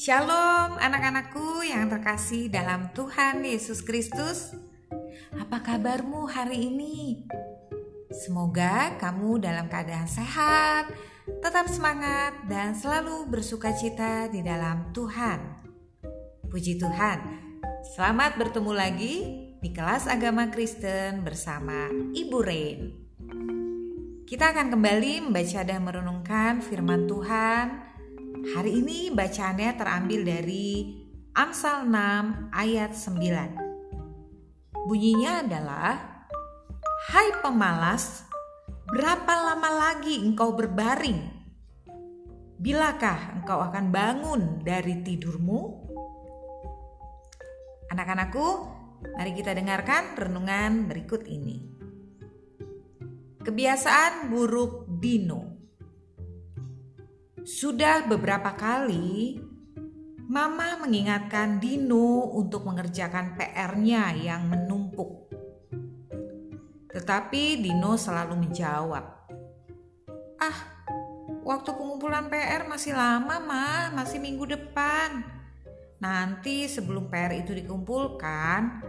Shalom anak-anakku yang terkasih dalam Tuhan Yesus Kristus. Apa kabarmu hari ini? Semoga kamu dalam keadaan sehat, tetap semangat dan selalu bersuka cita di dalam Tuhan. Puji Tuhan, selamat bertemu lagi di kelas agama Kristen bersama Ibu Rain. Kita akan kembali membaca dan merenungkan firman Tuhan Hari ini bacaannya terambil dari Amsal 6 ayat 9. Bunyinya adalah Hai pemalas, berapa lama lagi engkau berbaring? Bilakah engkau akan bangun dari tidurmu? Anak-anakku, mari kita dengarkan renungan berikut ini. Kebiasaan buruk Dino. Sudah beberapa kali Mama mengingatkan Dino untuk mengerjakan PR-nya yang menumpuk. Tetapi Dino selalu menjawab, "Ah, waktu pengumpulan PR masih lama, Ma, masih minggu depan. Nanti sebelum PR itu dikumpulkan,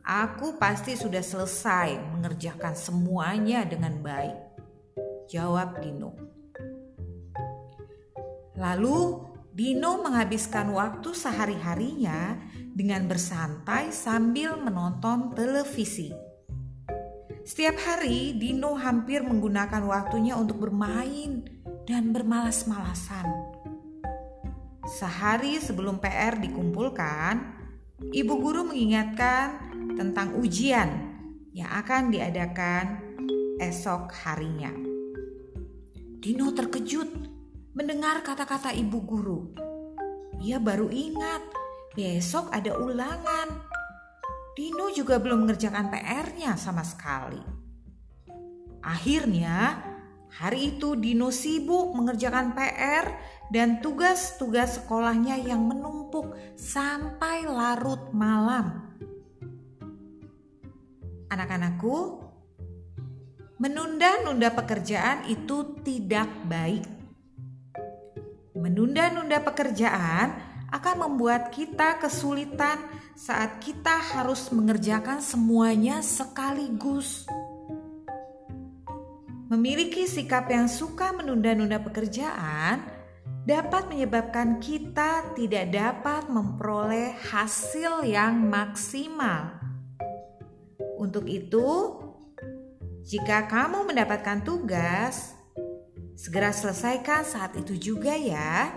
aku pasti sudah selesai mengerjakan semuanya dengan baik." Jawab Dino. Lalu Dino menghabiskan waktu sehari-harinya dengan bersantai sambil menonton televisi. Setiap hari Dino hampir menggunakan waktunya untuk bermain dan bermalas-malasan. Sehari sebelum PR dikumpulkan, ibu guru mengingatkan tentang ujian yang akan diadakan esok harinya. Dino terkejut mendengar kata-kata ibu guru. Ia baru ingat, besok ada ulangan. Dino juga belum mengerjakan PR-nya sama sekali. Akhirnya, hari itu Dino sibuk mengerjakan PR dan tugas-tugas sekolahnya yang menumpuk sampai larut malam. Anak-anakku, menunda-nunda pekerjaan itu tidak baik Menunda-nunda pekerjaan akan membuat kita kesulitan saat kita harus mengerjakan semuanya sekaligus. Memiliki sikap yang suka menunda-nunda pekerjaan dapat menyebabkan kita tidak dapat memperoleh hasil yang maksimal. Untuk itu, jika kamu mendapatkan tugas, Segera selesaikan saat itu juga ya.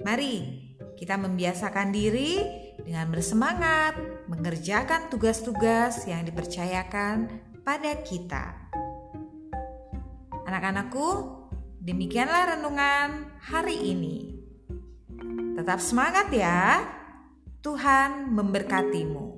Mari kita membiasakan diri dengan bersemangat mengerjakan tugas-tugas yang dipercayakan pada kita. Anak-anakku, demikianlah renungan hari ini. Tetap semangat ya. Tuhan memberkatimu.